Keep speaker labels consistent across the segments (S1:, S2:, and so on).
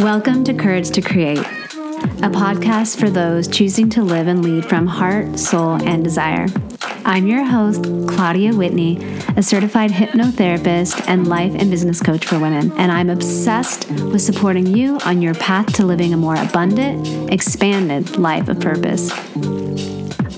S1: Welcome to Courage to Create, a podcast for those choosing to live and lead from heart, soul, and desire. I'm your host, Claudia Whitney, a certified hypnotherapist and life and business coach for women, and I'm obsessed with supporting you on your path to living a more abundant, expanded life of purpose.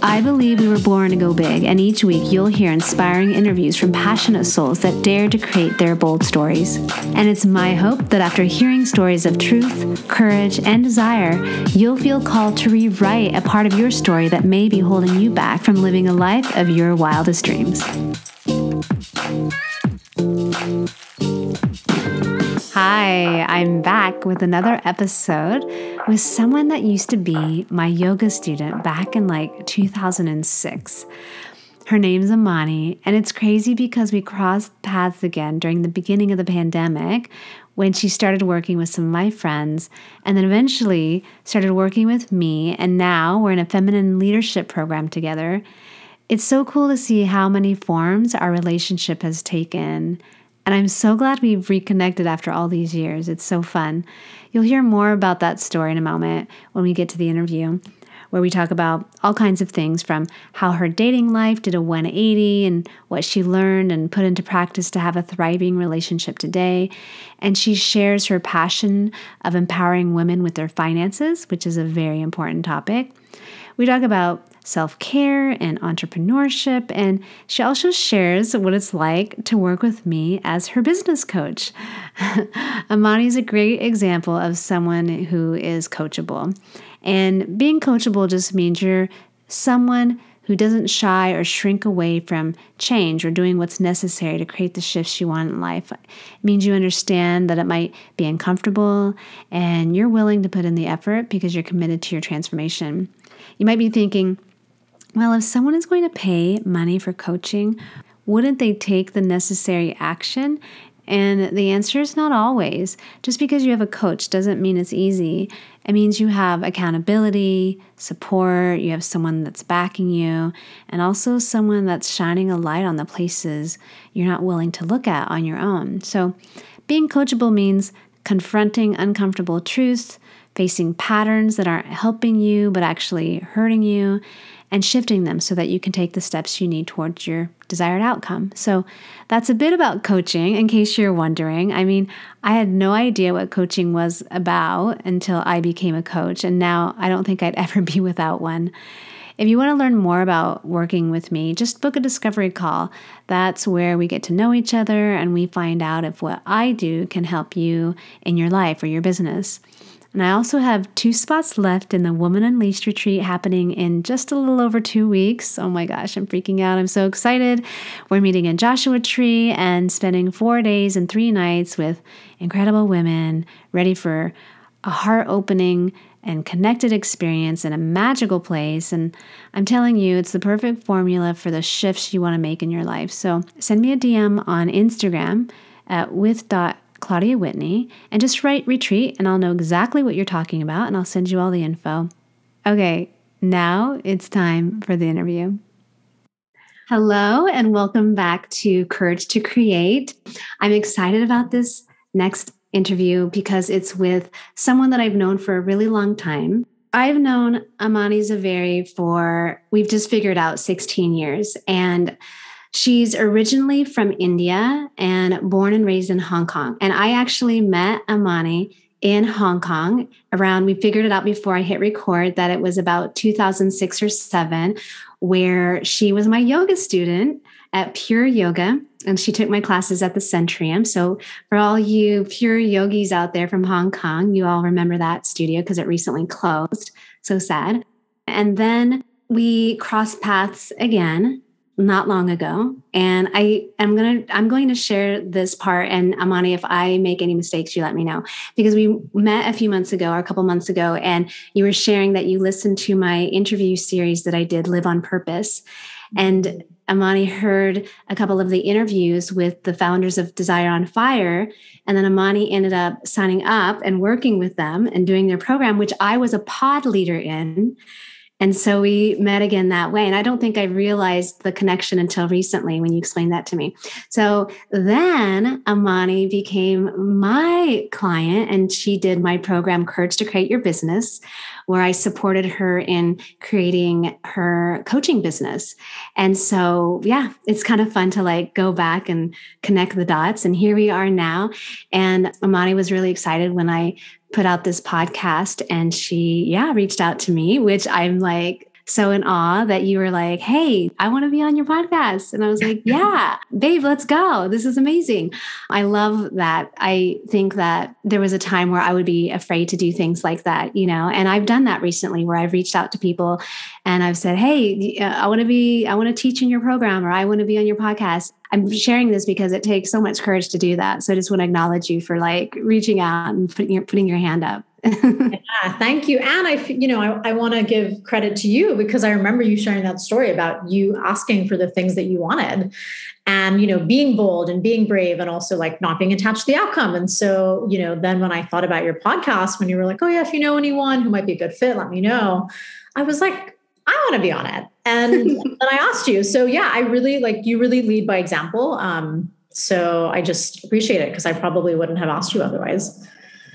S1: I believe we were born to go big, and each week you'll hear inspiring interviews from passionate souls that dare to create their bold stories. And it's my hope that after hearing stories of truth, courage, and desire, you'll feel called to rewrite a part of your story that may be holding you back from living a life of your wildest dreams. I'm back with another episode with someone that used to be my yoga student back in like 2006. Her name's Amani, and it's crazy because we crossed paths again during the beginning of the pandemic when she started working with some of my friends, and then eventually started working with me, and now we're in a feminine leadership program together. It's so cool to see how many forms our relationship has taken and I'm so glad we've reconnected after all these years. It's so fun. You'll hear more about that story in a moment when we get to the interview, where we talk about all kinds of things from how her dating life did a 180 and what she learned and put into practice to have a thriving relationship today. And she shares her passion of empowering women with their finances, which is a very important topic. We talk about self care and entrepreneurship. And she also shares what it's like to work with me as her business coach. Amani is a great example of someone who is coachable. And being coachable just means you're someone who doesn't shy or shrink away from change or doing what's necessary to create the shifts you want in life. It means you understand that it might be uncomfortable and you're willing to put in the effort because you're committed to your transformation. You might be thinking, well, if someone is going to pay money for coaching, wouldn't they take the necessary action? And the answer is not always. Just because you have a coach doesn't mean it's easy. It means you have accountability, support, you have someone that's backing you, and also someone that's shining a light on the places you're not willing to look at on your own. So, being coachable means confronting uncomfortable truths, facing patterns that aren't helping you but actually hurting you, and shifting them so that you can take the steps you need towards your desired outcome. So, that's a bit about coaching in case you're wondering. I mean, I had no idea what coaching was about until I became a coach, and now I don't think I'd ever be without one. If you want to learn more about working with me, just book a discovery call. That's where we get to know each other and we find out if what I do can help you in your life or your business. And I also have two spots left in the Woman Unleashed retreat happening in just a little over two weeks. Oh my gosh, I'm freaking out. I'm so excited. We're meeting in Joshua Tree and spending four days and three nights with incredible women ready for a heart opening and connected experience in a magical place. And I'm telling you, it's the perfect formula for the shifts you want to make in your life. So send me a DM on Instagram at with dot Claudia Whitney, and just write retreat, and I'll know exactly what you're talking about, and I'll send you all the info. Okay, now it's time for the interview. Hello, and welcome back to Courage to Create. I'm excited about this next interview because it's with someone that I've known for a really long time. I've known Amani Zaveri for, we've just figured out 16 years. And She's originally from India and born and raised in Hong Kong. And I actually met Amani in Hong Kong around, we figured it out before I hit record that it was about 2006 or seven, where she was my yoga student at Pure Yoga. And she took my classes at the Centrium. So, for all you pure yogis out there from Hong Kong, you all remember that studio because it recently closed. So sad. And then we crossed paths again not long ago and i am going to i'm going to share this part and amani if i make any mistakes you let me know. Because we met a few months ago or a couple months ago and you were sharing that you listened to my interview series that i did live on purpose. And amani heard a couple of the interviews with the founders of desire on fire and then amani ended up signing up and working with them and doing their program which i was a pod leader in And so we met again that way. And I don't think I realized the connection until recently when you explained that to me. So then Amani became my client and she did my program, Courage to Create Your Business, where I supported her in creating her coaching business. And so, yeah, it's kind of fun to like go back and connect the dots. And here we are now. And Amani was really excited when I put out this podcast and she, yeah, reached out to me, which I'm like, so in awe that you were like, Hey, I want to be on your podcast. And I was like, Yeah, babe, let's go. This is amazing. I love that. I think that there was a time where I would be afraid to do things like that, you know, and I've done that recently where I've reached out to people and I've said, Hey, uh, I want to be, I want to teach in your program or I want to be on your podcast. I'm sharing this because it takes so much courage to do that. So I just want to acknowledge you for like reaching out and putting your, putting your hand up.
S2: yeah, thank you. And I, you know, I, I want to give credit to you because I remember you sharing that story about you asking for the things that you wanted and, you know, being bold and being brave and also like not being attached to the outcome. And so, you know, then when I thought about your podcast, when you were like, oh, yeah, if you know anyone who might be a good fit, let me know. I was like, I want to be on it. And then I asked you. So, yeah, I really like you really lead by example. Um, so I just appreciate it because I probably wouldn't have asked you otherwise.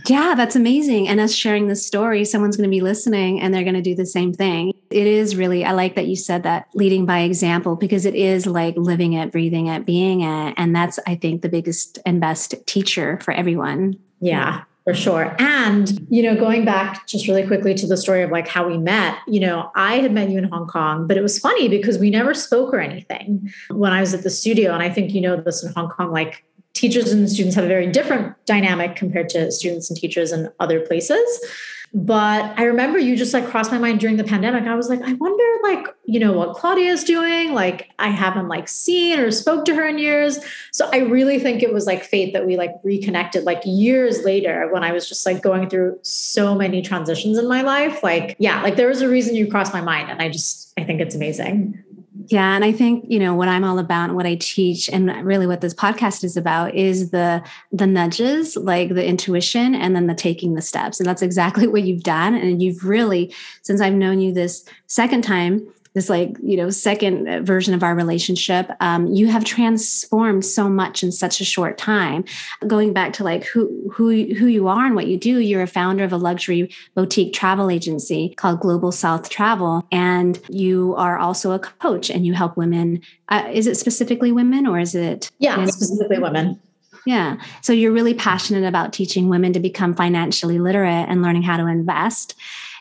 S1: Yeah, that's amazing. And us sharing this story, someone's going to be listening and they're going to do the same thing. It is really, I like that you said that leading by example because it is like living it, breathing it, being it. And that's, I think, the biggest and best teacher for everyone.
S2: Yeah, for sure. And, you know, going back just really quickly to the story of like how we met, you know, I had met you in Hong Kong, but it was funny because we never spoke or anything when I was at the studio. And I think, you know, this in Hong Kong, like teachers and students have a very different dynamic compared to students and teachers in other places. But I remember you just like crossed my mind during the pandemic. I was like, I wonder, like, you know, what Claudia is doing. Like, I haven't like seen or spoke to her in years. So I really think it was like fate that we like reconnected like years later when I was just like going through so many transitions in my life. Like, yeah, like there was a reason you crossed my mind. And I just, I think it's amazing.
S1: Yeah. And I think, you know, what I'm all about and what I teach and really what this podcast is about is the the nudges, like the intuition and then the taking the steps. And that's exactly what you've done. And you've really, since I've known you this second time, this like you know second version of our relationship um, you have transformed so much in such a short time going back to like who who who you are and what you do you're a founder of a luxury boutique travel agency called global south travel and you are also a coach and you help women uh, is it specifically women or is it
S2: yeah specifically women
S1: yeah. So you're really passionate about teaching women to become financially literate and learning how to invest.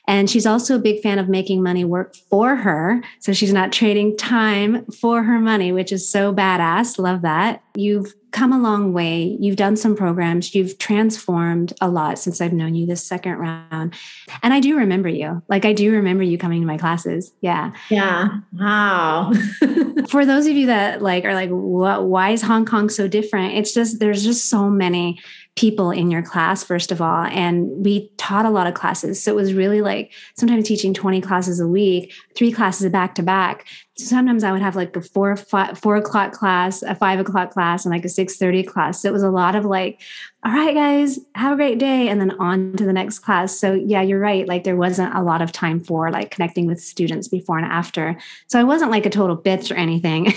S1: And she's also a big fan of making money work for her. So she's not trading time for her money, which is so badass. Love that. You've come a long way. You've done some programs. You've transformed a lot since I've known you this second round. And I do remember you. Like, I do remember you coming to my classes. Yeah.
S2: Yeah. Wow.
S1: For those of you that like are like, what, why is Hong Kong so different? It's just, there's just so many people in your class first of all and we taught a lot of classes. So it was really like sometimes teaching 20 classes a week three classes back to back. Sometimes i would have like a four five, four o'clock class a five o'clock class and like a 6.30 class. So it was a lot of like all right guys have a great day and then on to the next class. So yeah you're right like there wasn't a lot of time for like connecting with students before and after. So i wasn't like a total bitch or anything.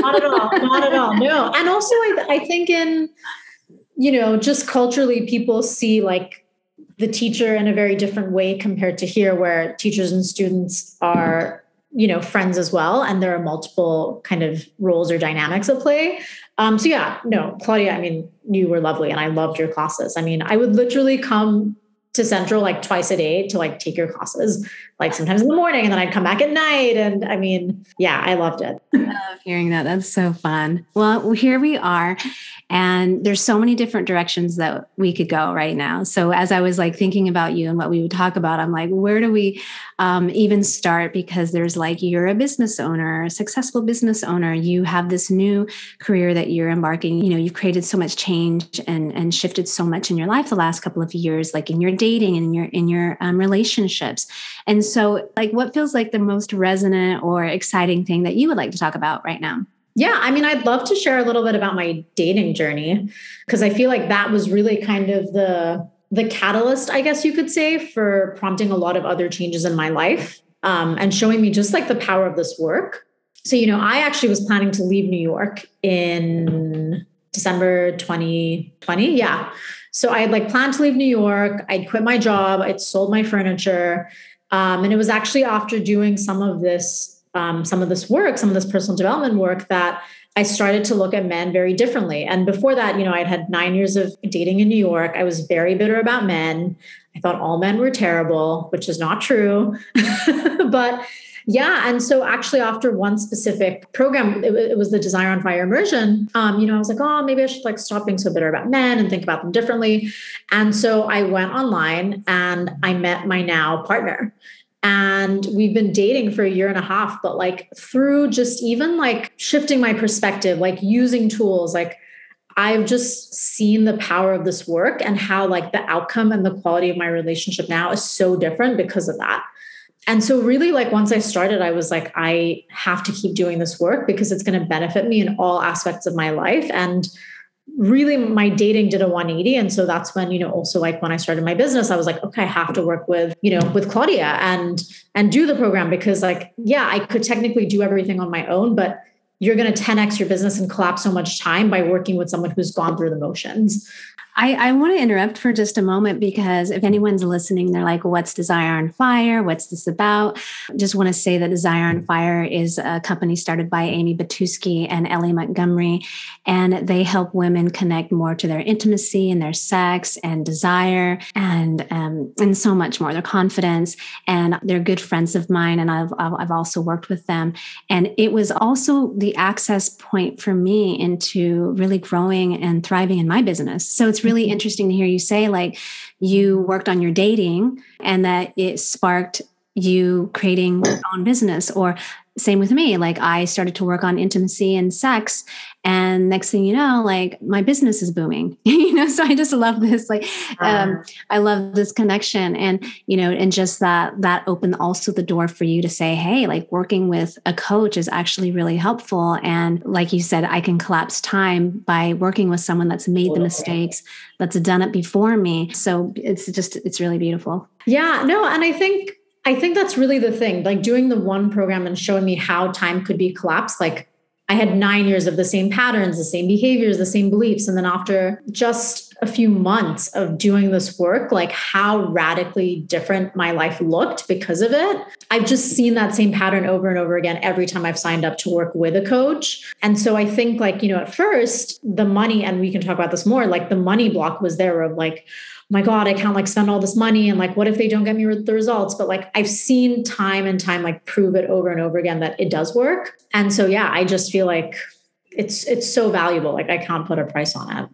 S2: Not at all not at all no. And also I, I think in you know, just culturally, people see like the teacher in a very different way compared to here, where teachers and students are, you know, friends as well. And there are multiple kind of roles or dynamics at play. Um, so yeah, no, Claudia, I mean, you were lovely and I loved your classes. I mean, I would literally come to Central like twice a day to like take your classes, like sometimes in the morning, and then I'd come back at night. And I mean, yeah, I loved it.
S1: I love hearing that. That's so fun. Well, here we are. And there's so many different directions that we could go right now. So as I was like thinking about you and what we would talk about, I'm like, where do we um, even start? Because there's like, you're a business owner, a successful business owner. You have this new career that you're embarking. You know, you've created so much change and, and shifted so much in your life the last couple of years, like in your dating and in your, in your um, relationships. And so like, what feels like the most resonant or exciting thing that you would like to talk about right now?
S2: Yeah, I mean, I'd love to share a little bit about my dating journey because I feel like that was really kind of the the catalyst, I guess you could say, for prompting a lot of other changes in my life. um, and showing me just like the power of this work. So, you know, I actually was planning to leave New York in December 2020. Yeah. So I had like planned to leave New York. I'd quit my job. I'd sold my furniture. Um, and it was actually after doing some of this, um, some of this work, some of this personal development work that I started to look at men very differently. And before that, you know, I'd had nine years of dating in New York. I was very bitter about men. I thought all men were terrible, which is not true. but yeah, and so actually, after one specific program, it, it was the Desire on Fire immersion. Um, you know, I was like, oh, maybe I should like stop being so bitter about men and think about them differently. And so I went online and I met my now partner and we've been dating for a year and a half but like through just even like shifting my perspective like using tools like I've just seen the power of this work and how like the outcome and the quality of my relationship now is so different because of that. And so really like once I started I was like I have to keep doing this work because it's going to benefit me in all aspects of my life. And really my dating did a 180 and so that's when you know also like when i started my business i was like okay i have to work with you know with claudia and and do the program because like yeah i could technically do everything on my own but you're going to 10x your business and collapse so much time by working with someone who's gone through the motions
S1: I, I want to interrupt for just a moment because if anyone's listening, they're like, what's Desire on Fire? What's this about? Just want to say that Desire on Fire is a company started by Amy Batuski and Ellie Montgomery, and they help women connect more to their intimacy and their sex and desire and um, and so much more, their confidence. And they're good friends of mine, and I've, I've also worked with them. And it was also the access point for me into really growing and thriving in my business. So it's really interesting to hear you say like you worked on your dating and that it sparked you creating your own business or same with me. Like i started to work on intimacy and sex and next thing you know like my business is booming you know so i just love this like um, i love this connection. And you know and just that that opened also the door for you to say hey like working with a coach is actually really helpful. And like you said i can collapse time by working with someone that's made the mistakes that's done it before me. So it's just it's really beautiful.
S2: Yeah no and i think I think that's really the thing. Like doing the one program and showing me how time could be collapsed. Like I had nine years of the same patterns, the same behaviors, the same beliefs. And then after just a few months of doing this work, like how radically different my life looked because of it. I've just seen that same pattern over and over again every time I've signed up to work with a coach. And so I think, like, you know, at first, the money, and we can talk about this more, like the money block was there of like, my God, I can't like spend all this money. And like, what if they don't get me the results? But like, I've seen time and time like prove it over and over again that it does work. And so, yeah, I just feel like it's it's so valuable. Like, I can't put a price on it.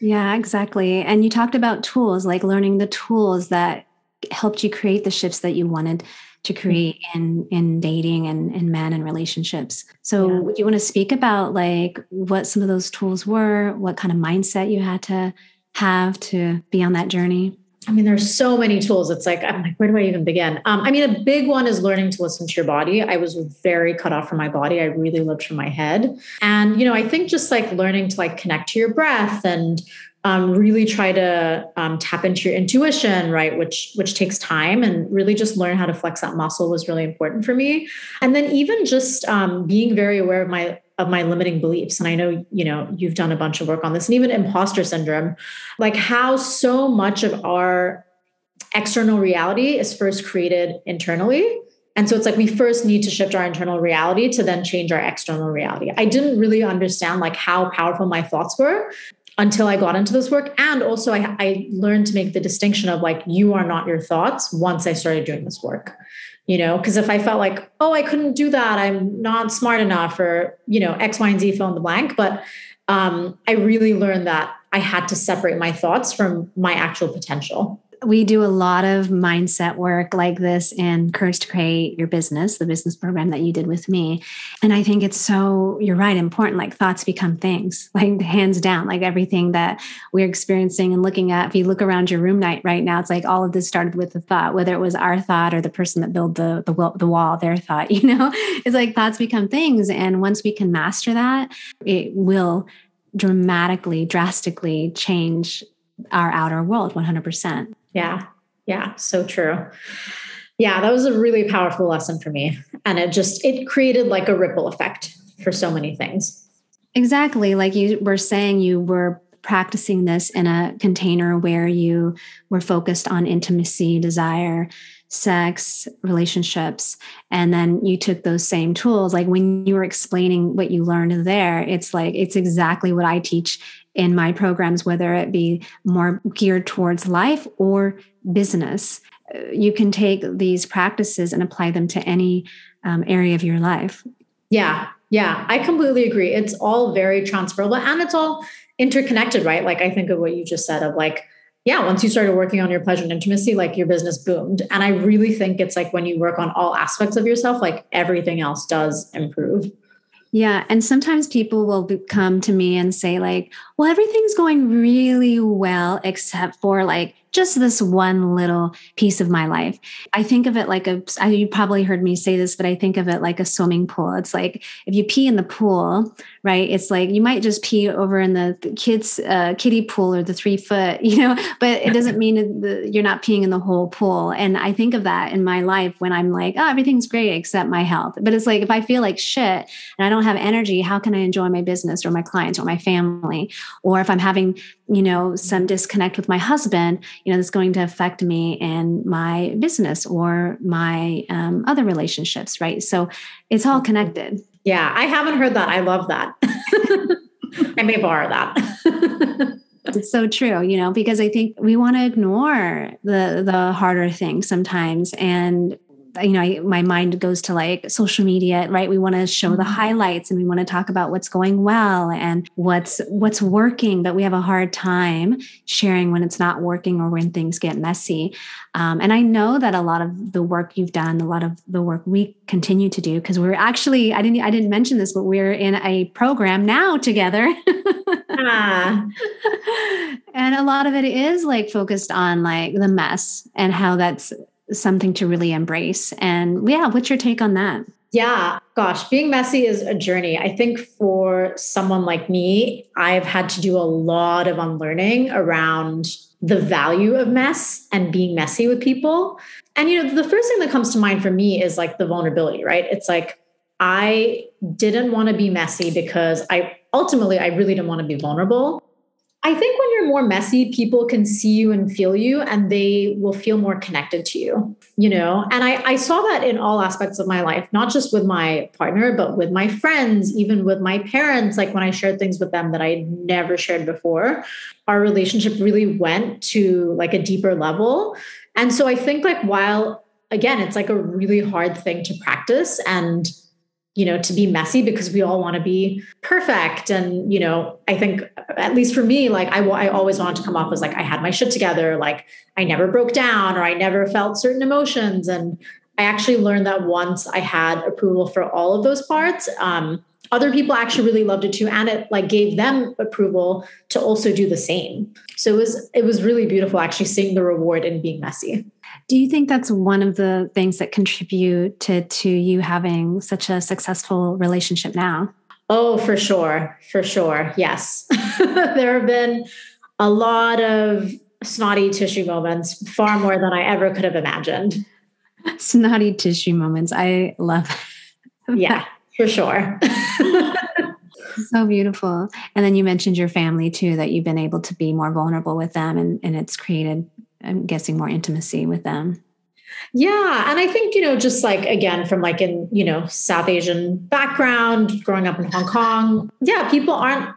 S1: Yeah, exactly. And you talked about tools, like learning the tools that helped you create the shifts that you wanted to hmm. create in in dating and in men and relationships. So yeah. would you want to speak about like what some of those tools were, what kind of mindset you had to have to be on that journey?
S2: I mean, there's so many tools. It's like, I'm like, where do I even begin? Um, I mean, a big one is learning to listen to your body. I was very cut off from my body. I really lived from my head. And, you know, I think just like learning to like connect to your breath and um, really try to um, tap into your intuition, right? Which which takes time, and really just learn how to flex that muscle was really important for me. And then even just um, being very aware of my of my limiting beliefs. And i know you know you've done a bunch of work on this and even imposter syndrome. Like how so much of our external reality is first created internally. And so it's like we first need to shift our internal reality to then change our external reality. I didn't really understand like how powerful my thoughts were until i got into this work. And also I, I learned to make the distinction of like you are not your thoughts once i started doing this work you know because if i felt like oh i couldn't do that. I'm not smart enough or you know x y and z fill in the blank. But um, i really learned that i had to separate my thoughts from my actual potential
S1: we do a lot of mindset work like this in Courage to Create Your Business, the business program that you did with me. And I think it's so, you're right, important. Like thoughts become things, like hands down, like everything that we're experiencing and looking at. If you look around your room night right now, it's like all of this started with a thought, whether it was our thought or the person that built the, the, the wall, their thought, you know, it's like thoughts become things. And once we can master that, it will dramatically, drastically change our outer world 100%.
S2: Yeah. Yeah. So true. Yeah, that was a really powerful lesson for me. And it just it created like a ripple effect for so many things.
S1: Exactly. Like you were saying, you were practicing this in a container where you were focused on intimacy, desire, sex, relationships. And then you took those same tools. Like when you were explaining what you learned there, it's like, it's exactly what I teach in my programs, whether it be more geared towards life or business. You can take these practices and apply them to any um, area of your life.
S2: Yeah, yeah, I completely agree. It's all very transferable and it's all interconnected, right? Like I think of what you just said of like, yeah, once you started working on your pleasure and intimacy, like your business boomed. And I really think it's like when you work on all aspects of yourself, like everything else does improve.
S1: Yeah. And sometimes people will come to me and say, like, well, everything's going really well, except for like just this one little piece of my life. I think of it like a, you probably heard me say this, but I think of it like a swimming pool. It's like if you pee in the pool, right? It's like you might just pee over in the, kids' uh, kiddie pool or the three foot, you know, but it doesn't mean you're not peeing in the whole pool. And I think of that in my life when I'm like, oh, everything's great except my health. But it's like if I feel like shit and I don't have energy, how can I enjoy my business or my clients or my family? Or if I'm having you know some disconnect with my husband you know that's going to affect me in my business or my um, other relationships right? So it's all connected.
S2: Yeah i haven't heard that. I love that. I may borrow that.
S1: It's so true you know because i think we want to ignore the the harder things sometimes and you know I, my mind goes to like social media right we want to show the mm-hmm. highlights and we want to talk about what's going well and what's what's working but we have a hard time sharing when it's not working or when things get messy um, and i know that a lot of the work you've done a lot of the work we continue to do because we're actually i didn't i didn't mention this but we're in a program now together ah. and a lot of it is like focused on like the mess and how that's something to really embrace. And yeah, what's your take on that?
S2: Yeah, gosh, being messy is a journey. I think for someone like me, I've had to do a lot of unlearning around the value of mess and being messy with people. And, you know, the first thing that comes to mind for me is like the vulnerability, right? It's like, I didn't want to be messy because I ultimately, I really didn't want to be vulnerable. I think when you're more messy, people can see you and feel you, and they will feel more connected to you, you know? And I, I saw that in all aspects of my life, not just with my partner, but with my friends, even with my parents. Like when I shared things with them that I never shared before, our relationship really went to like a deeper level. And so I think, like, while again, it's like a really hard thing to practice and you know to be messy because we all want to be perfect. And you know i think at least for me like I, I always wanted to come off as like i had my shit together like i never broke down or i never felt certain emotions. And i actually learned that once i had approval for all of those parts um, other people actually really loved it too. And it like gave them approval to also do the same. So it was it was really beautiful actually seeing the reward in being messy
S1: do you think that's one of the things that contribute to, to you having such a successful relationship now?
S2: Oh, for sure. For sure. Yes. there have been a lot of snotty tissue moments, far more than I ever could have imagined.
S1: Snotty tissue moments. I love
S2: that. Yeah, for sure.
S1: so beautiful. And then you mentioned your family too, that you've been able to be more vulnerable with them and, and it's created I'm guessing more intimacy with them.
S2: Yeah. And I think, you know, just like again, from like in, you know, South Asian background, growing up in Hong Kong, yeah, people aren't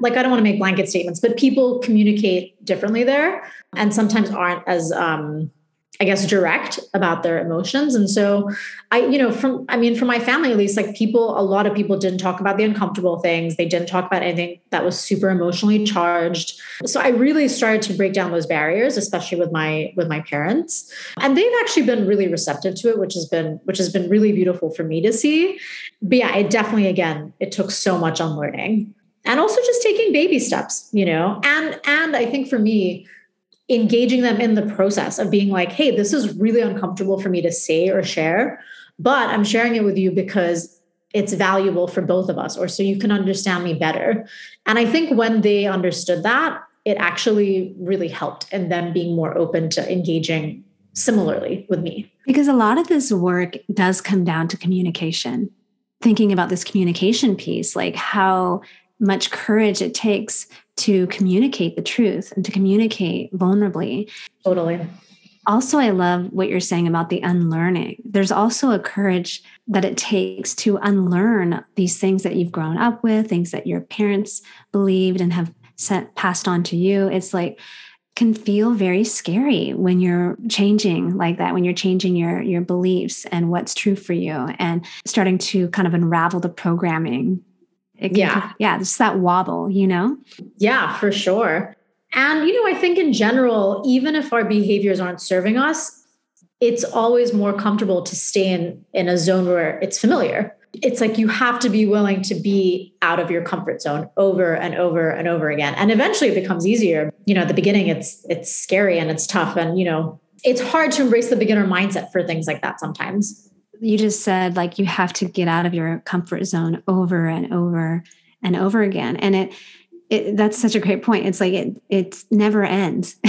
S2: like, I don't want to make blanket statements, but people communicate differently there and sometimes aren't as, um, I guess, direct about their emotions. And so I, you know, from, I mean, from my family, at least, like people, a lot of people didn't talk about the uncomfortable things. They didn't talk about anything that was super emotionally charged. So I really started to break down those barriers, especially with my, with my parents. And they've actually been really receptive to it, which has been, which has been really beautiful for me to see. But yeah, it definitely, again, it took so much unlearning and also just taking baby steps, you know, and, and I think for me, engaging them in the process of being like, hey, this is really uncomfortable for me to say or share, but I'm sharing it with you because it's valuable for both of us, or so you can understand me better. And I think when they understood that, it actually really helped in them being more open to engaging similarly with me.
S1: Because a lot of this work does come down to communication. Thinking about this communication piece, like how much courage it takes to communicate the truth and to communicate vulnerably.
S2: Totally.
S1: Also, I love what you're saying about the unlearning. There's also a courage that it takes to unlearn these things that you've grown up with, things that your parents believed and have sent, passed on to you. It's like, can feel very scary when you're changing like that when you're changing your your beliefs and what's true for you and starting to kind of unravel the programming
S2: yeah.
S1: yeah, just that wobble, you know?
S2: Yeah, for sure. And, you know, I think in general, even if our behaviors aren't serving us, it's always more comfortable to stay in, in a zone where it's familiar. It's like you have to be willing to be out of your comfort zone over and over and over again. And eventually it becomes easier. You know, at the beginning it's it's scary and it's tough. And, you know, it's hard to embrace the beginner mindset for things like that sometimes
S1: you just said like you have to get out of your comfort zone over and over and over again. And it, it that's such a great point. It's like it it never ends.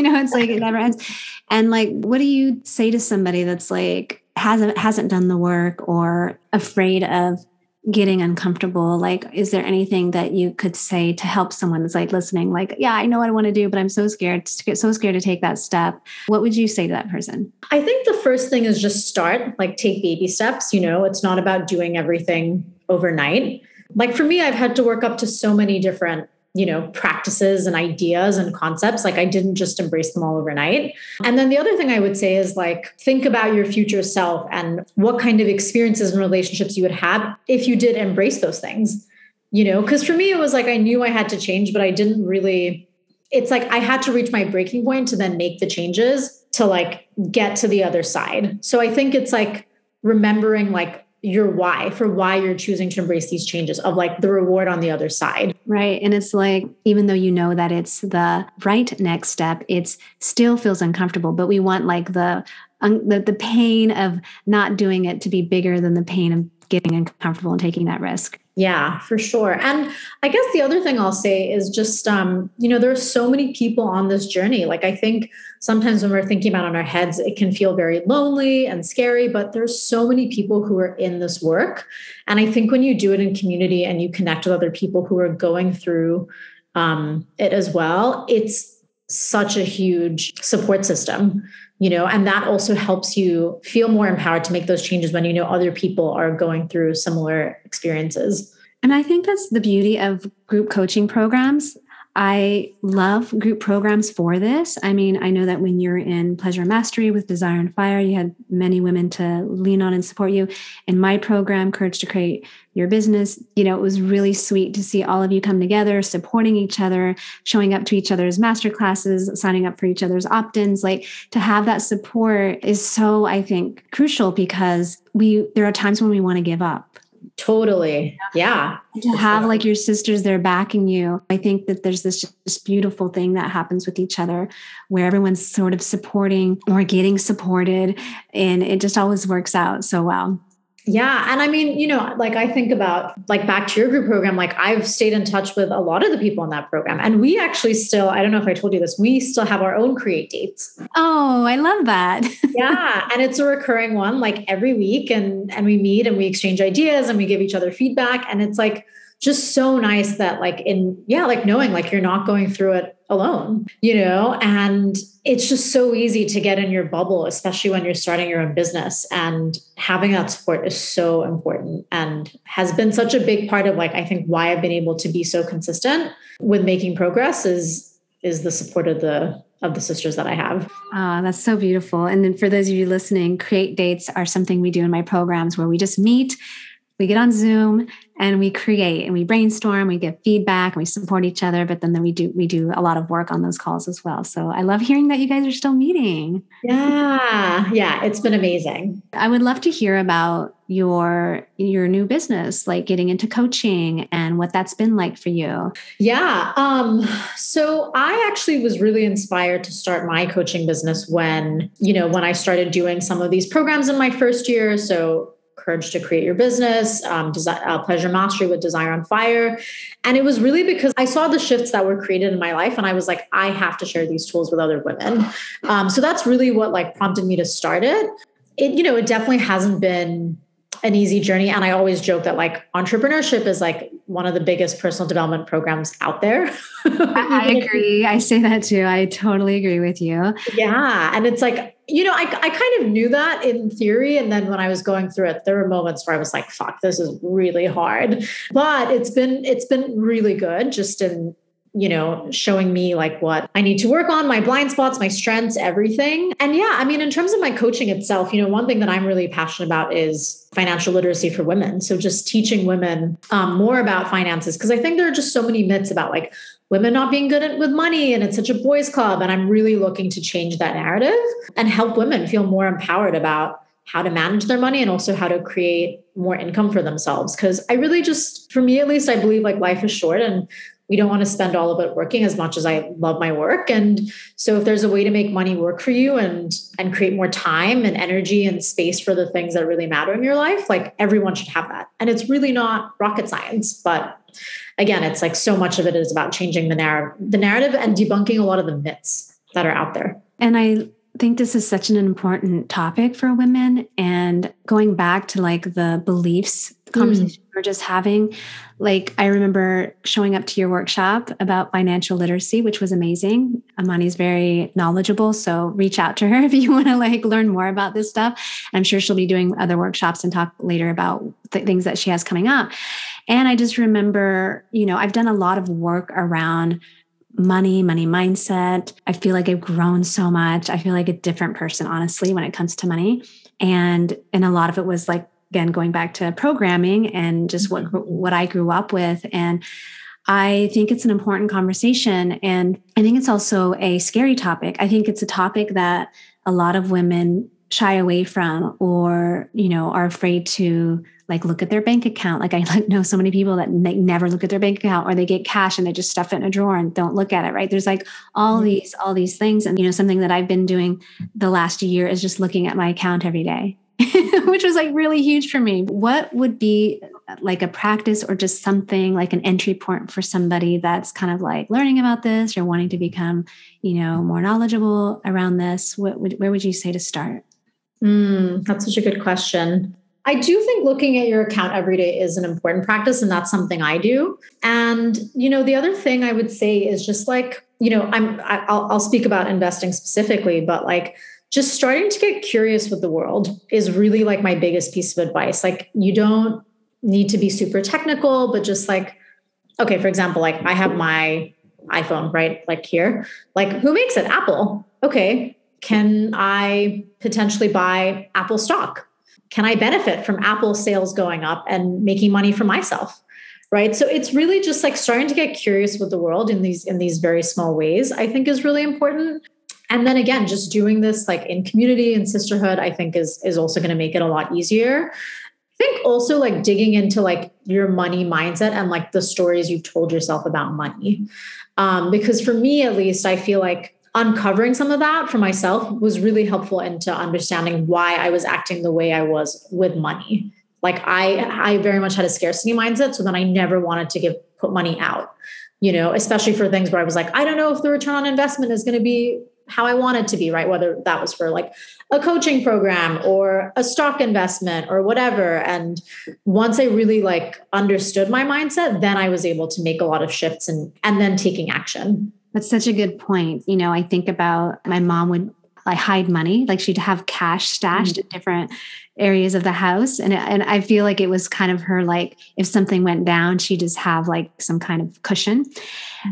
S1: You know it's like it never ends. And like what do you say to somebody that's like hasn't hasn't done the work or afraid of getting uncomfortable like is there anything that you could say to help someone that's like listening like yeah i know what i want to do but i'm so scared to get so scared to take that step. What would you say to that person?
S2: I think the first thing is just start like take baby steps you know? It's not about doing everything overnight. Like for me i've had to work up to so many different you know practices and ideas and concepts like i didn't just embrace them all overnight. And then the other thing i would say is like think about your future self and what kind of experiences and relationships you would have if you did embrace those things you know? Because for me it was like i knew i had to change but i didn't really it's like i had to reach my breaking point to then make the changes to like get to the other side. So i think it's like remembering like your why for why you're choosing to embrace these changes of like the reward on the other side.
S1: Right. And it's like, even though you know that it's the right next step, it still feels uncomfortable, but we want like the, the, the pain of not doing it to be bigger than the pain of getting uncomfortable and taking that risk.
S2: Yeah, for sure. And I guess the other thing I'll say is just, um, you know, there are so many people on this journey. Like, I think sometimes when we're thinking about on our heads, it can feel very lonely and scary, but there's so many people who are in this work. And I think when you do it in community and you connect with other people who are going through um, it as well, it's such a huge support system you know and that also helps you feel more empowered to make those changes when you know other people are going through similar experiences.
S1: And i think that's the beauty of group coaching programs I love group programs for this. I mean, I know that when you're in Pleasure Mastery with Desire on Fire, you had many women to lean on and support you. In my program, Courage to Create Your Business, you know, it was really sweet to see all of you come together, supporting each other, showing up to each other's master classes, signing up for each other's opt ins. Like to have that support is so, I think, crucial because we, there are times when we want to give up
S2: Totally. Yeah.
S1: To have like your sisters there backing you. I think that there's this just beautiful thing that happens with each other where everyone's sort of supporting or getting supported. And it just always works out so well.
S2: Yeah. And I mean, you know, like I think about like back to your group program, like I've stayed in touch with a lot of the people in that program. And we actually still, I don't know if I told you this, we still have our own create dates.
S1: Oh, I love that.
S2: yeah. And it's a recurring one like every week. And and we meet and we exchange ideas and we give each other feedback. And it's like just so nice that like in yeah like knowing like you're not going through it alone you know and it's just so easy to get in your bubble especially when you're starting your own business and having that support is so important and has been such a big part of like i think why i've been able to be so consistent with making progress is is the support of the of the sisters that I have.
S1: Ah, that's so beautiful. And then for those of you listening, create dates are something we do in my programs where we just meet we get on Zoom and we create and we brainstorm, we get feedback, and we support each other. But then, then we do we do a lot of work on those calls as well. So I love hearing that you guys are still meeting.
S2: Yeah, yeah, it's been amazing.
S1: I would love to hear about your your new business, like getting into coaching and what that's been like for you.
S2: Yeah. Um, so I actually was really inspired to start my coaching business when, you know, when I started doing some of these programs in my first year. So Courage to Create Your Business, um, Desi- uh, Pleasure Mastery with Desire on Fire. And it was really because I saw the shifts that were created in my life. And I was like, I have to share these tools with other women. Um, so that's really what like prompted me to start it. it, you know, it definitely hasn't been an easy journey. And I always joke that like entrepreneurship is like one of the biggest personal development programs out there.
S1: I agree. I say that too. I totally agree with you.
S2: Yeah. And it's like, you know, I, I kind of knew that in theory. And then when I was going through it, there were moments where I was like, fuck, this is really hard. But it's been, it's been really good just in you know, showing me like what I need to work on, my blind spots, my strengths, everything. And yeah, I mean, in terms of my coaching itself, you know, one thing that I'm really passionate about is financial literacy for women. So just teaching women um, more about finances, because I think there are just so many myths about like women not being good at, with money and it's such a boys club. And I'm really looking to change that narrative and help women feel more empowered about how to manage their money and also how to create more income for themselves. Because I really just, for me at least, I believe like life is short and we don't want to spend all of it working as much as I love my work. And so if there's a way to make money work for you and and create more time and energy and space for the things that really matter in your life, like everyone should have that. And it's really not rocket science, but again, it's like so much of it is about changing the narrative, the narrative and debunking a lot of the myths that are out there.
S1: And I think this is such an important topic for women and going back to like the beliefs conversation mm. we are just having like i remember showing up to your workshop about financial literacy which was amazing amani's very knowledgeable so reach out to her if you want to like learn more about this stuff i'm sure she'll be doing other workshops and talk later about the things that she has coming up and i just remember you know i've done a lot of work around money, money mindset. I feel like I've grown so much. I feel like a different person, honestly, when it comes to money. And and a lot of it was like again going back to programming and just what mm-hmm. what I grew up with. And I think it's an important conversation. And I think it's also a scary topic. I think it's a topic that a lot of women shy away from or, you know, are afraid to like look at their bank account. Like I know so many people that never look at their bank account or they get cash and they just stuff it in a drawer and don't look at it. Right. There's like all mm-hmm. these, all these things. And, you know, something that I've been doing the last year is just looking at my account every day, which was like really huge for me. What would be like a practice or just something like an entry point for somebody that's kind of like learning about this or wanting to become, you know, more knowledgeable around this? What would, where would you say to start?
S2: Mm, that's such a good question. I do think looking at your account every day is an important practice, and that's something I do. And you know, the other thing I would say is just like you know, I'm I'll, I'll speak about investing specifically, but like just starting to get curious with the world is really like my biggest piece of advice. Like you don't need to be super technical, but just like okay, for example, like I have my iPhone right like here. Like who makes it? Apple. Okay, can I potentially buy Apple stock? Can I benefit from Apple sales going up and making money for myself? Right. So it's really just like starting to get curious with the world in these in these very small ways, I think is really important. And then again, just doing this like in community and sisterhood, I think is is also going to make it a lot easier. I think also like digging into like your money mindset and like the stories you've told yourself about money. Um, because for me at least, I feel like uncovering some of that for myself was really helpful into understanding why I was acting the way I was with money. Like I I very much had a scarcity mindset so then I never wanted to give put money out. You know, especially for things where I was like I don't know if the return on investment is going to be how I wanted to be, right? Whether that was for like a coaching program or a stock investment or whatever. And once I really like understood my mindset, then I was able to make a lot of shifts and and then taking action.
S1: That's such a good point. You know, I think about my mom would like hide money, like she'd have cash stashed mm-hmm. in different areas of the house, and and I feel like it was kind of her like if something went down, she just have like some kind of cushion.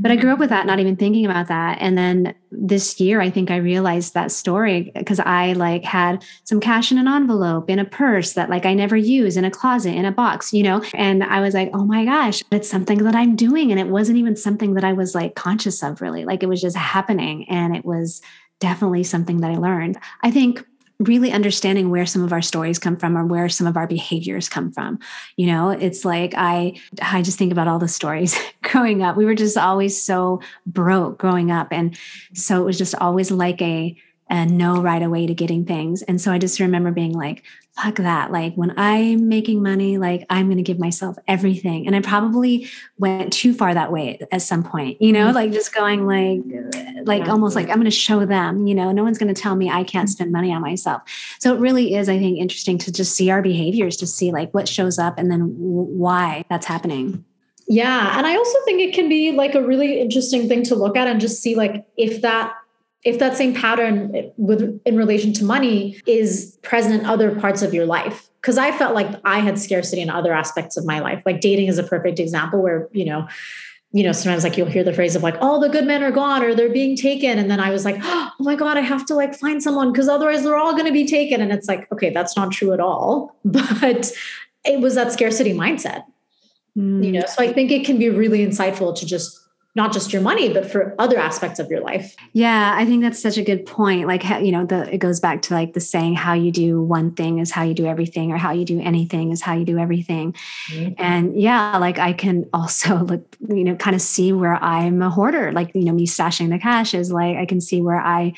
S1: But I grew up with that, not even thinking about that. And then this year, I think I realized that story because I like had some cash in an envelope, in a purse that like I never use, in a closet, in a box, you know? And I was like, oh my gosh, it's something that I'm doing. And it wasn't even something that I was like conscious of really. Like it was just happening. And it was definitely something that I learned. I think really understanding where some of our stories come from or where some of our behaviors come from you know it's like i i just think about all the stories growing up we were just always so broke growing up and so it was just always like a a no right away to getting things. And so I just remember being like, fuck that. Like when I'm making money, like I'm going to give myself everything. And I probably went too far that way at some point, you know, like just going like, like yeah. almost like I'm going to show them, you know, no one's going to tell me I can't spend money on myself. So it really is, I think, interesting to just see our behaviors, to see like what shows up and then why that's happening.
S2: Yeah. And I also think it can be like a really interesting thing to look at and just see like if that if that same pattern with in relation to money is present in other parts of your life. Because i felt like i had scarcity in other aspects of my life. Like dating is a perfect example where you know you know sometimes like you'll hear the phrase of like all the good men are gone or they're being taken. And then i was like oh my god i have to like find someone because otherwise they're all going to be taken. And it's like okay that's not true at all. But it was that scarcity mindset. Mm. you know so i think it can be really insightful to just not just your money but for other aspects of your life.
S1: Yeah i think that's such a good point. Like you know the it goes back to like the saying how you do one thing is how you do everything or how you do anything is how you do everything. Mm-hmm. and yeah like i can also look you know kind of see where i'm a hoarder. Like you know me stashing the cash is like i can see where i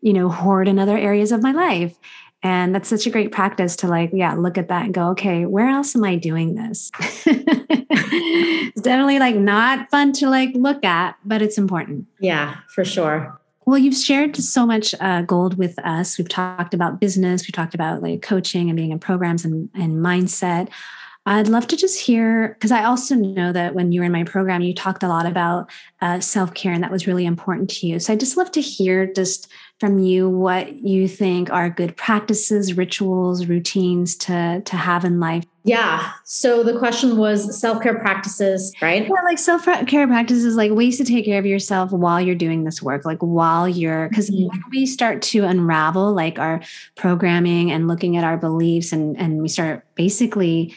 S1: you know hoard in other areas of my life and that's such a great practice to like, yeah, look at that and go, okay, where else am I doing this? it's definitely like not fun to like look at, but it's important.
S2: Yeah, for sure.
S1: Well, you've shared so much uh, gold with us. We've talked about business, we talked about like coaching and being in programs and, and mindset. I'd love to just hear because I also know that when you were in my program, you talked a lot about uh, self care, and that was really important to you. So I'd just love to hear just from you what you think are good practices, rituals, routines to to have in life.
S2: Yeah. So the question was self care practices, right?
S1: Yeah, like self care practices, like ways to take care of yourself while you're doing this work, like while you're, because mm-hmm. when we start to unravel like our programming and looking at our beliefs, and and we start basically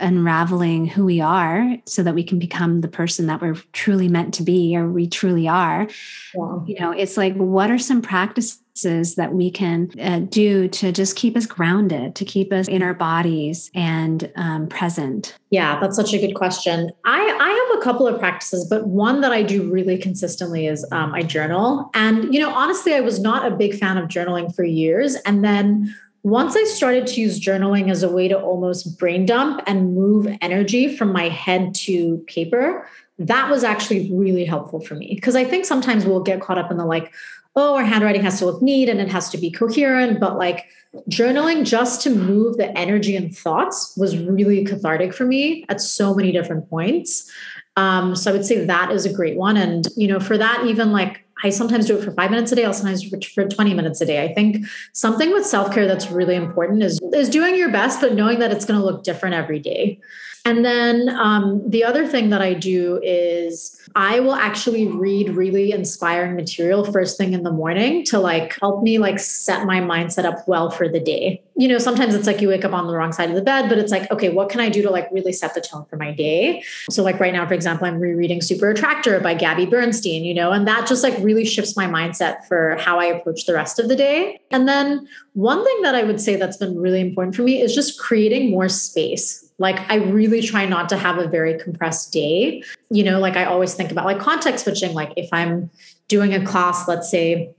S1: unraveling who we are so that we can become the person that we're truly meant to be or we truly are. Yeah. you know it's like what are some practices that we can uh, do to just keep us grounded to keep us in our bodies and um, present?
S2: Yeah that's such a good question. I i have a couple of practices but one that i do really consistently is um, i journal. And you know honestly i was not a big fan of journaling for years. And then once I started to use journaling as a way to almost brain dump and move energy from my head to paper, that was actually really helpful for me. Because I think sometimes we'll get caught up in the like, oh, our handwriting has to look neat and it has to be coherent. But like journaling just to move the energy and thoughts was really cathartic for me at so many different points. Um, so I would say that is a great one. And, you know, for that, even like I sometimes do it for five minutes a day. I'll sometimes do it for 20 minutes a day. I think something with self care that's really important is, is doing your best, but knowing that it's going to look different every day. And then um, the other thing that I do is I will actually read really inspiring material first thing in the morning to like help me like set my mindset up well for the day. You know, sometimes it's like you wake up on the wrong side of the bed, but it's like, okay, what can I do to like really set the tone for my day? So like right now, for example, I'm rereading Super Attractor by Gabby Bernstein, you know, and that just like really shifts my mindset for how I approach the rest of the day. And then one thing that I would say that's been really important for me is just creating more space like I really try not to have a very compressed day. You know, like I always think about like context switching. Like if I'm doing a class, let's say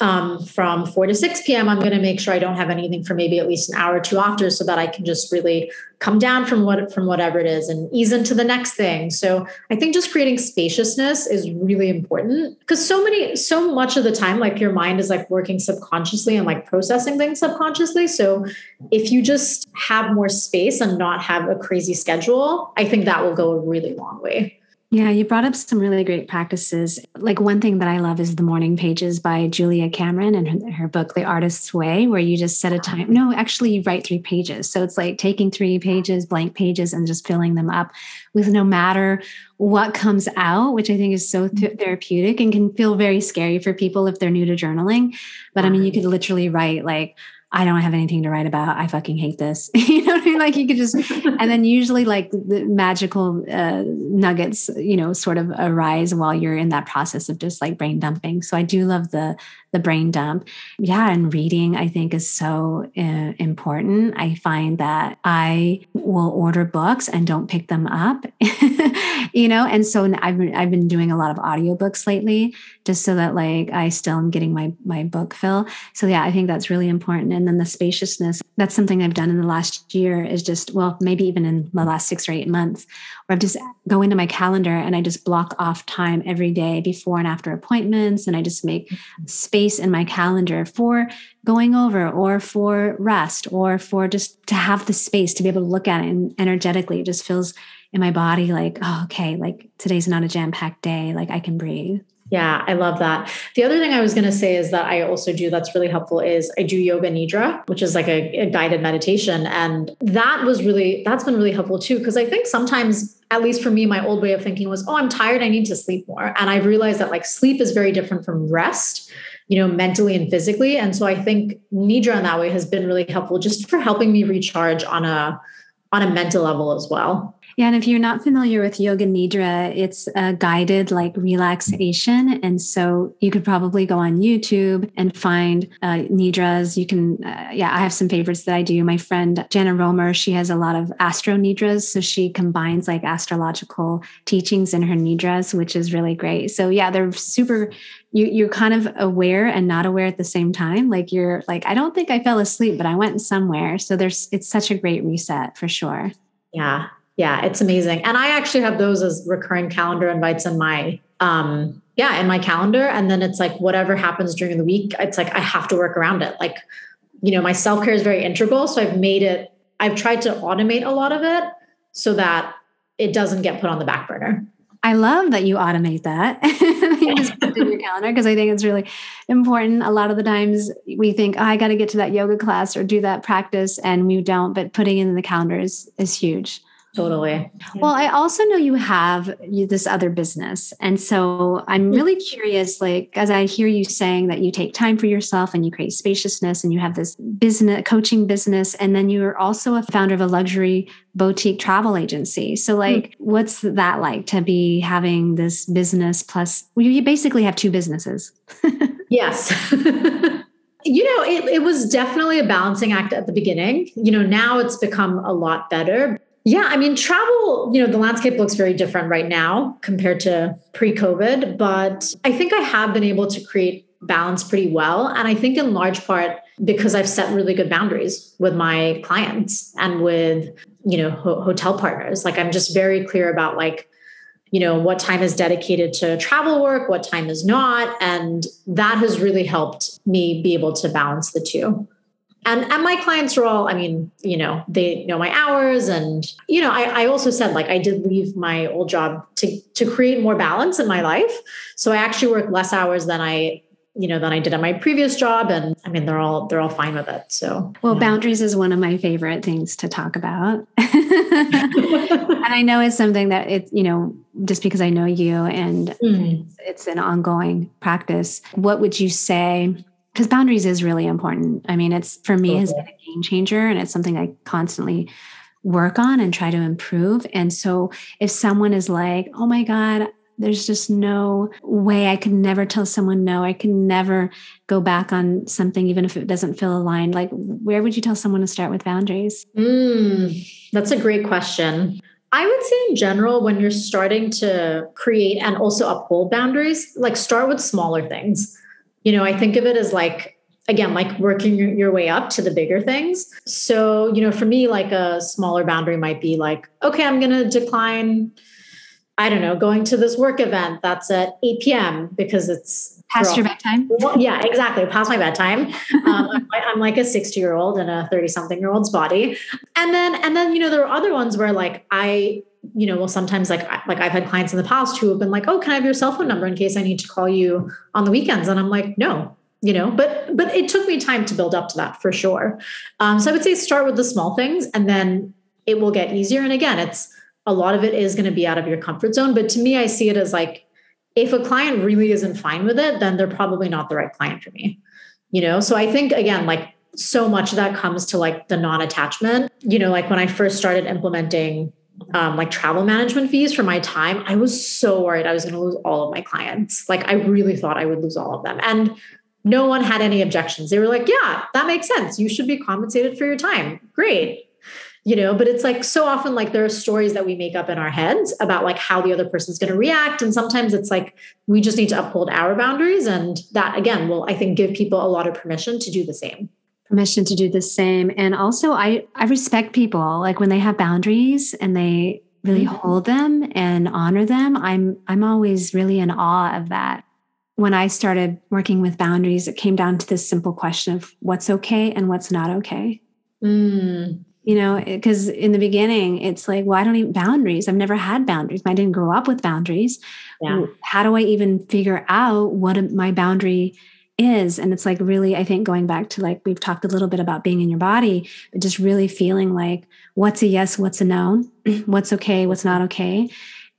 S2: um, from 4 to 6 p.m i'm going to make sure i don't have anything for maybe at least an hour or two after so that i can just really come down from what from whatever it is and ease into the next thing. So i think just creating spaciousness is really important because so many so much of the time like your mind is like working subconsciously and like processing things subconsciously. So if you just have more space and not have a crazy schedule i think that will go a really long way
S1: yeah, you brought up some really great practices. Like one thing that I love is the morning pages by Julia Cameron and her, book, The Artist's Way, where you just set a time. No, actually, you write three pages. So it's like taking three pages, blank pages, and just filling them up with no matter what comes out, which I think is so th- mm-hmm. therapeutic and can feel very scary for people if they're new to journaling. But I mean, you could literally write like, I don't have anything to write about. I fucking hate this. you know what I mean? Like you could just, and then usually like the magical uh, nuggets, you know, sort of arise while you're in that process of just like brain dumping. So I do love the the brain dump. Yeah, and reading I think is so uh, important. I find that I will order books and don't pick them up, you know, and so I've been, I've been doing a lot of audiobooks lately just so that like I still am getting my my book fill. So yeah, I think that's really important. And then the spaciousness, that's something I've done in the last year is just well, maybe even in the last 6 or 8 months I've just go into my calendar and I just block off time every day before and after appointments and I just make mm-hmm. space in my calendar for going over or for rest or for just to have the space to be able to look at it and energetically it just feels in my body like oh okay like today's not a jam-packed day like I can breathe.
S2: Yeah, I love that. The other thing I was going to say is that I also do that's really helpful is I do yoga nidra, which is like a, a guided meditation. And that was really, that's been really helpful too. Cause I think sometimes, at least for me, my old way of thinking was, oh, I'm tired. I need to sleep more. And I've realized that like sleep is very different from rest, you know, mentally and physically. And so I think nidra in that way has been really helpful just for helping me recharge on a, on a mental level as well.
S1: Yeah, and if you're not familiar with Yoga Nidra, it's a guided like relaxation. And so you could probably go on YouTube and find uh, Nidras. You can, uh, yeah, I have some favorites that I do. My friend Jana Romer, she has a lot of Astro Nidras. So she combines like astrological teachings in her Nidras, which is really great. So yeah, they're super you you're kind of aware and not aware at the same time like you're like i don't think i fell asleep but i went somewhere so there's it's such a great reset for sure
S2: yeah yeah, it's amazing. And I actually have those as recurring calendar invites in my um yeah, in my calendar and then it's like whatever happens during the week, it's like I have to work around it. Like you know, my self-care is very integral, so I've made it I've tried to automate a lot of it so that it doesn't get put on the back burner.
S1: I love that you automate that. you just put it in your calendar because I think it's really important. A lot of the times we think, oh, I got to get to that yoga class or do that practice, and we don't. But putting it in the calendar is, is huge.
S2: Totally.
S1: Well, I also know you have this other business. And so I'm mm-hmm. really curious, like, as I hear you saying that you take time for yourself and you create spaciousness and you have this business, coaching business, and then you're also a founder of a luxury boutique travel agency. So, hmm. like, mm-hmm. what's that like to be having this business plus well, you basically have two businesses?
S2: yes. You know, it, it was definitely a balancing act at the beginning. You know, now it's become a lot better. Yeah, I mean, travel, you know, the landscape looks very different right now compared to pre COVID, but I think I have been able to create balance pretty well. And I think in large part because I've set really good boundaries with my clients and with, you know, ho- hotel partners. Like I'm just very clear about like, you know, what time is dedicated to travel work, what time is not. And that has really helped me be able to balance the two and and my clients are all i mean you know they know my hours and you know I, I also said like i did leave my old job to to create more balance in my life. So i actually work less hours than i you know than i did at my previous job. And i mean they're all they're all fine with it. So
S1: well boundaries is one of my favorite things to talk about. And i know it's something that it's you know just because i know you and mm. it's, it's an ongoing practice what would you say because boundaries is really important. I mean, it's for me okay. has been a game changer and it's something I constantly work on and try to improve. And so if someone is like, oh my God, there's just no way I could never tell someone no. I can never go back on something, even if it doesn't feel aligned. Like, where would you tell someone to start with boundaries?
S2: Mm, that's a great question. I would say, in general, when you're starting to create and also uphold boundaries, like start with smaller things you know, I think of it as like, again, like working your way up to the bigger things. So, you know, for me, like a smaller boundary might be like, okay, I'm going to decline, I don't know, going to this work event that's at 8 p.m. because it's
S1: past your bedtime.
S2: Well, yeah, exactly. Past my bedtime. Um, I'm, I'm, like a 60 year old in a 30 something year old's body. And then, and then, you know, there are other ones where like I, you know, well, sometimes like like I've had clients in the past who have been like, "Oh, can I have your cell phone number in case I need to call you on the weekends?" And I'm like, "No." You know, but but it took me time to build up to that for sure. Um, so I would say start with the small things, and then it will get easier. And again, it's a lot of it is going to be out of your comfort zone. But to me, I see it as like if a client really isn't fine with it, then they're probably not the right client for me. You know, so I think again, like so much of that comes to like the non-attachment. You know, like when I first started implementing um, like travel management fees for my time, I was so worried I was going to lose all of my clients. Like I really thought I would lose all of them. And no one had any objections. They were like, yeah, that makes sense. You should be compensated for your time. Great. You know, but it's like so often like there are stories that we make up in our heads about like how the other person's going to react. And sometimes it's like we just need to uphold our boundaries. And that again will, I think, give people a lot of permission to do the same
S1: permission to do the same and also i i respect people like when they have boundaries and they really mm-hmm. hold them and honor them i'm i'm always really in awe of that when I started working with boundaries, it came down to this simple question of what's okay and what's not okay. Mm. You know, because in the beginning, it's like, well, I don't need boundaries. I've never had boundaries. I didn't grow up with boundaries. Yeah. How do I even figure out what my boundary is? And it's like really, I think going back to like we've talked a little bit about being in your body, but just really feeling like what's a yes, what's a no, what's okay, what's not okay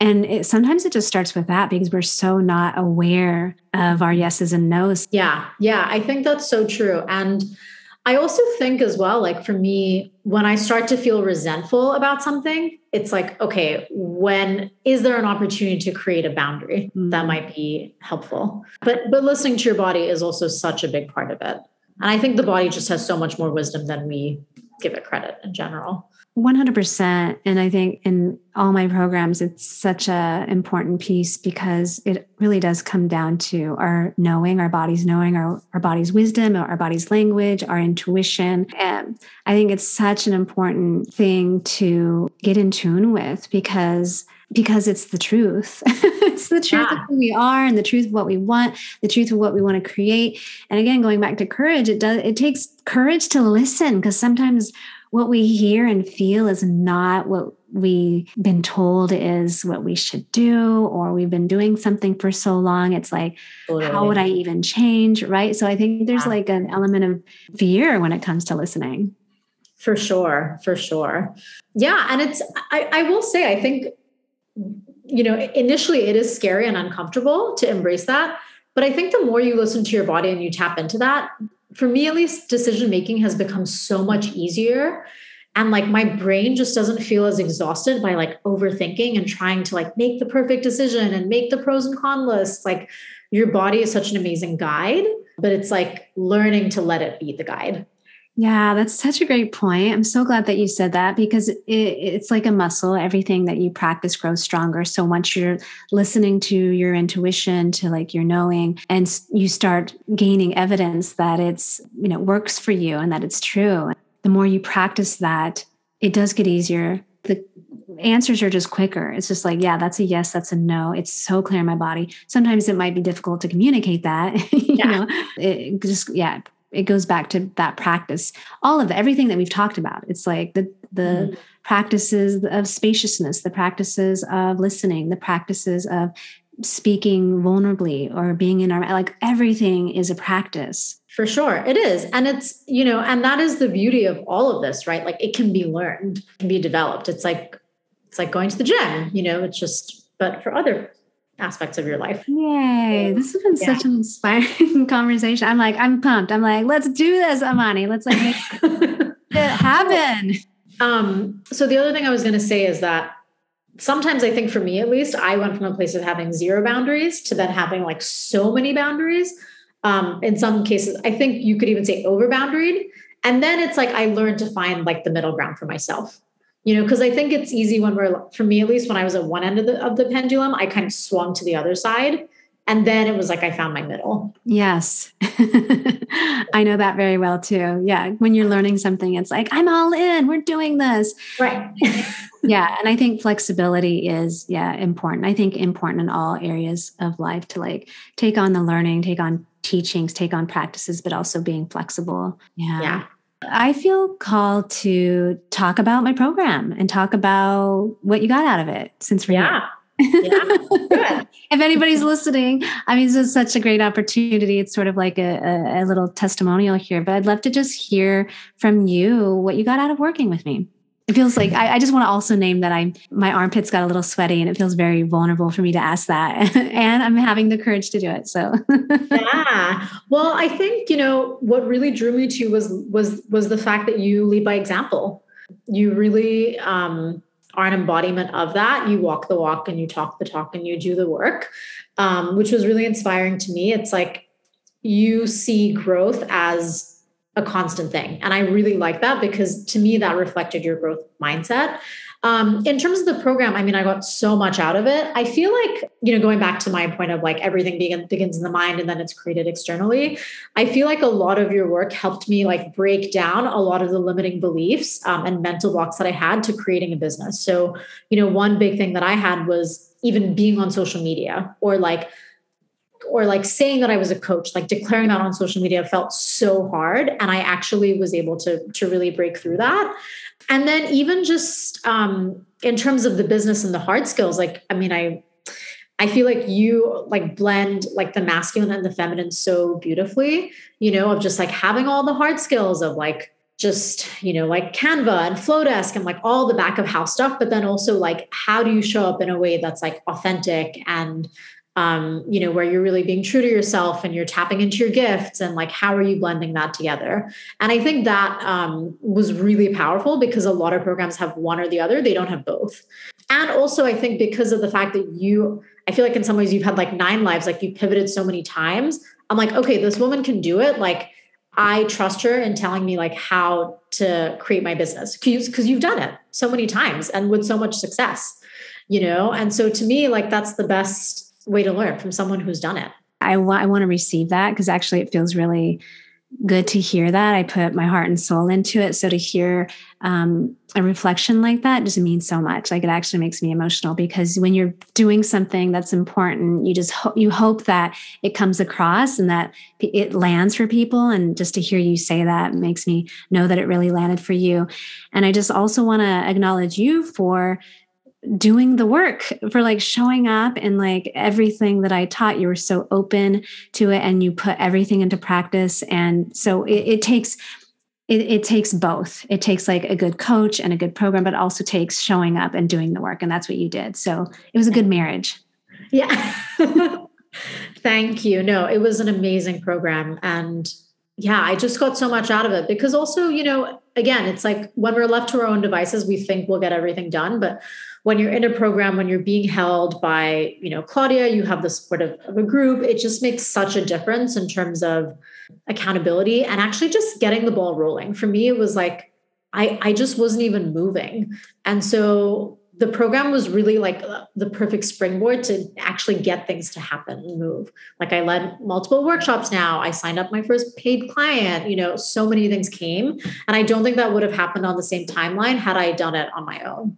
S1: and it, sometimes it just starts with that because we're so not aware of our yeses and nos.
S2: Yeah. Yeah. I think that's so true. And I also think as well, like for me, when I start to feel resentful about something, it's like, okay, when is there an opportunity to create a boundary mm-hmm. that might be helpful? But but listening to your body is also such a big part of it. And I think the body just has so much more wisdom than we give it credit in general.
S1: 100% and i think in all my programs it's such a important piece because it really does come down to our knowing our body's knowing our, our body's wisdom our body's language our intuition and i think it's such an important thing to get in tune with because because it's the truth. it's the truth yeah. of who we are and the truth of what we want, the truth of what we want to create. And again, going back to courage, it does it takes courage to listen because sometimes what we hear and feel is not what we've been told is what we should do, or we've been doing something for so long. It's like, totally. how would I even change? Right. So I think there's like an element of fear when it comes to listening.
S2: For sure. For sure. Yeah. And it's, I, I will say, I think, you know, initially it is scary and uncomfortable to embrace that. But I think the more you listen to your body and you tap into that, for me at least decision making has become so much easier. And like my brain just doesn't feel as exhausted by like overthinking and trying to like make the perfect decision and make the pros and cons lists. Like your body is such an amazing guide but it's like learning to let it be the guide
S1: yeah, that's such a great point. I'm so glad that you said that because it, it's like a muscle. Everything that you practice grows stronger. So once you're listening to your intuition, to like your knowing, and you start gaining evidence that it's, you know, works for you and that it's true, the more you practice that, it does get easier. The answers are just quicker. It's just like, yeah, that's a yes, that's a no. It's so clear in my body. Sometimes it might be difficult to communicate that. you yeah. know, it just, yeah, it goes back to that practice. All of the, everything that we've talked about. It's like the the mm practices of spaciousness the practices of listening the practices of speaking vulnerably or being in our like everything is a practice.
S2: For sure it is. And it's you know and that is the beauty of all of this right? Like it can be learned can be developed. It's like it's like going to the gym you know it's just but for other aspects of your life.
S1: Yay. This has been yeah. such an inspiring conversation. I'm like, I'm pumped. I'm like, let's do this, Amani. Let's like make it happen.
S2: Um, so the other thing I was going to say is that sometimes I think for me at least, I went from a place of having zero boundaries to then having like so many boundaries. Um, in some cases, I think you could even say over boundaried. And then it's like I learned to find like the middle ground for myself you know because i think it's easy when we're for me at least when i was at one end of the, of the pendulum i kind of swung to the other side and then it was like i found my middle.
S1: Yes. I know that very well too. Yeah when you're learning something it's like i'm all in we're doing this.
S2: Right.
S1: Yeah and i think flexibility is yeah important. I think important in all areas of life to like take on the learning take on teachings take on practices but also being flexible. Yeah.
S2: Yeah
S1: I feel called to talk about my program and talk about what you got out of it since we're
S2: yeah. yeah.
S1: if anybody's listening, I mean, this is such a great opportunity. It's sort of like a, a, a little testimonial here, but I'd love to just hear from you what you got out of working with me it feels like I, I, just want to also name that I'm my armpits got a little sweaty and it feels very vulnerable for me to ask that. and I'm having the courage to do it. So
S2: yeah. Well, I think, you know, what really drew me to was was was the fact that you lead by example. You really um are an embodiment of that. You walk the walk and you talk the talk and you do the work, um, which was really inspiring to me. It's like you see growth as a constant thing. And I really like that because to me, that reflected your growth mindset. Um, in terms of the program, I mean, I got so much out of it. I feel like, you know, going back to my point of like everything begin, begins in the mind and then it's created externally, I feel like a lot of your work helped me like break down a lot of the limiting beliefs um, and mental blocks that I had to creating a business. So, you know, one big thing that I had was even being on social media or like, or like saying that I was a coach, like declaring that on social media felt so hard. And I actually was able to, to really break through that and then even just um, in terms of the business and the hard skills like i mean i i feel like you like blend like the masculine and the feminine so beautifully you know of just like having all the hard skills of like just you know like canva and Flodesk and like all the back of house stuff but then also like how do you show up in a way that's like authentic and um, you know, where you're really being true to yourself and you're tapping into your gifts and like how are you blending that together? And I think that um, was really powerful because a lot of programs have one or the other, they don't have both. And also, I think because of the fact that you, I feel like in some ways you've had like nine lives, like you pivoted so many times. I'm like, okay, this woman can do it. Like, I trust her in telling me like how to create my business because you've done it so many times and with so much success, you know? And so to me, like that's the best way to learn from someone who's done it.
S1: I want I want to receive that because actually it feels really good to hear that. I put my heart and soul into it. So to hear um, a reflection like that just means so much. Like it actually makes me emotional because when you're doing something that's important, you just ho- you hope that it comes across and that it lands for people. And just to hear you say that makes me know that it really landed for you. And I just also want to acknowledge you for doing the work for like showing up and like everything that I taught. You were so open to it and you put everything into practice. And so it, it takes it, it, takes both. It takes like a good coach and a good program, but also takes showing up and doing the work. And that's what you did. So it was a good marriage.
S2: Yeah. Thank you. No, it was an amazing program. And yeah, I just got so much out of it because also, you know, again, it's like when we're left to our own devices, we think we'll get everything done. But when you're in a program when you're being held by you know claudia you have the support of, of, a group it just makes such a difference in terms of accountability and actually just getting the ball rolling. For me it was like i i just wasn't even moving. And so the program was really like the perfect springboard to actually get things to happen and move. Like i led multiple workshops now. I signed up my first paid client you know so many things came. And i don't think that would have happened on the same timeline had i done it on my own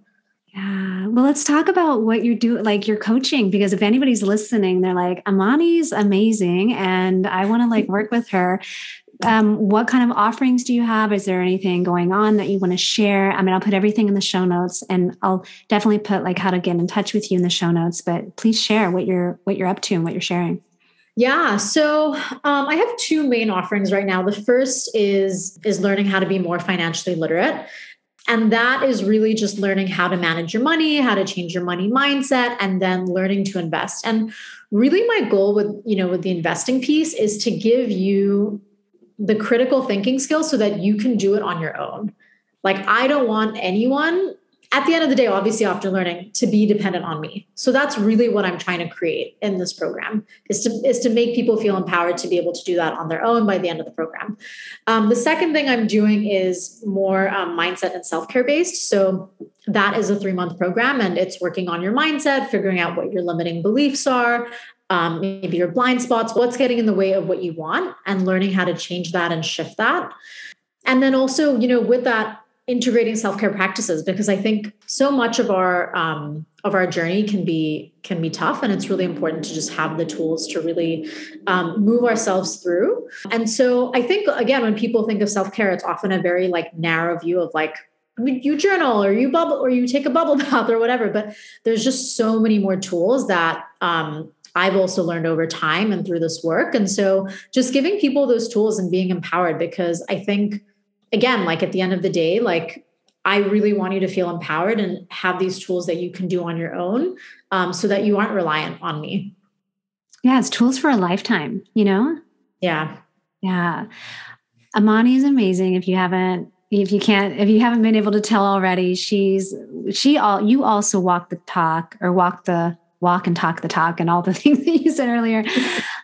S1: yeah. Well, let's talk about what you're doing, like your coaching, because if anybody's listening, they're like, Amani's amazing and I want to like work with her. Um, what kind of offerings do you have? Is there anything going on that you want to share? I mean, I'll put everything in the show notes and I'll definitely put like how to get in touch with you in the show notes, but please share what you're what you're up to and what you're sharing.
S2: Yeah, so um, I have two main offerings right now. The first is is learning how to be more financially literate. And that is really just learning how to manage your money, how to change your money mindset, and then learning to invest. And really my goal with, you know, with the investing piece is to give you the critical thinking skills so that you can do it on your own. Like I don't want anyone at the end of the day, obviously after learning to be dependent on me. So that's really what I'm trying to create in this program is to, is to make people feel empowered to be able to do that on their own by the end of the program. Um, the second thing I'm doing is more um, mindset and self-care based. So that is a three month program and it's working on your mindset, figuring out what your limiting beliefs are, um, maybe your blind spots, what's getting in the way of what you want and learning how to change that and shift that. And then also, you know, with that, integrating self-care practices because i think so much of our um, of our journey can be can be tough and it's really important to just have the tools to really um, move ourselves through and so i think again when people think of self-care it's often a very like narrow view of like you journal or you bubble or you take a bubble bath or whatever but there's just so many more tools that um, I've also learned over time and through this work. And so just giving people those tools and being empowered because I think again, like at the end of the day, like I really want you to feel empowered and have these tools that you can do on your own um, so that you aren't reliant on me.
S1: Yeah, it's tools for a lifetime, you know?
S2: Yeah.
S1: Yeah. Amani is amazing. If you haven't, if you can't, if you haven't been able to tell already, she's, she all, you also walk the talk or walk the, walk and talk the talk and all the things that you said earlier.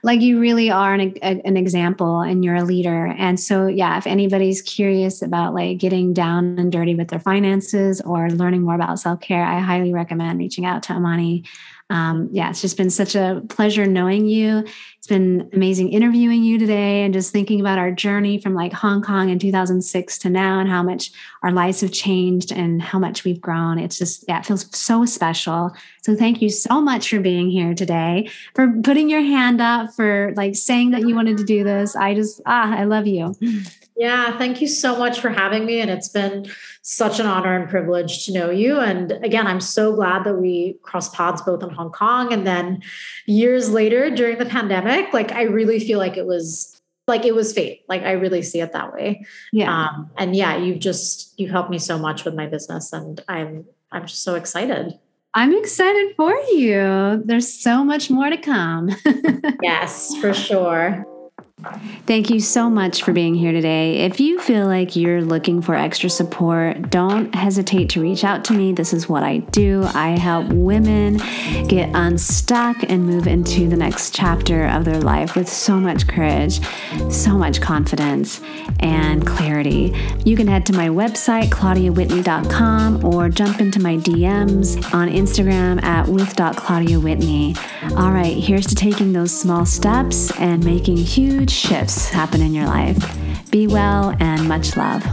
S1: Like you really are an, a, an example and you're a leader. And so, yeah, if anybody's curious about like getting down and dirty with their finances or learning more about self care, I highly recommend reaching out to Amani um, yeah, it's just been such a pleasure knowing you. It's been amazing interviewing you today and just thinking about our journey from like Hong Kong in 2006 to now and how much our lives have changed and how much we've grown. It's just, yeah, it feels so special. So thank you so much for being here today, for putting your hand up, for like saying that you wanted to do this. I just, ah, I love you.
S2: Yeah, thank you so much for having me. And it's been such an honor and privilege to know you. And again, I'm so glad that we crossed paths both in Hong Kong and then years later during the pandemic. Like, I really feel like it was like it was fate. Like, I really see it that way. Yeah. Um, and yeah, you've just, you've helped me so much with my business. And I'm, I'm just so excited.
S1: I'm excited for you. There's so much more to come.
S2: yes, for sure.
S1: Thank you so much for being here today. If you feel like you're looking for extra support, don't hesitate to reach out to me. This is what I do. I help women get unstuck and move into the next chapter of their life with so much courage, so much confidence, and clarity. You can head to my website, claudiawhitney.com, or jump into my DMs on Instagram at with.claudiawhitney. All right, here's to taking those small steps and making huge shifts happen in your life. Be well and much love.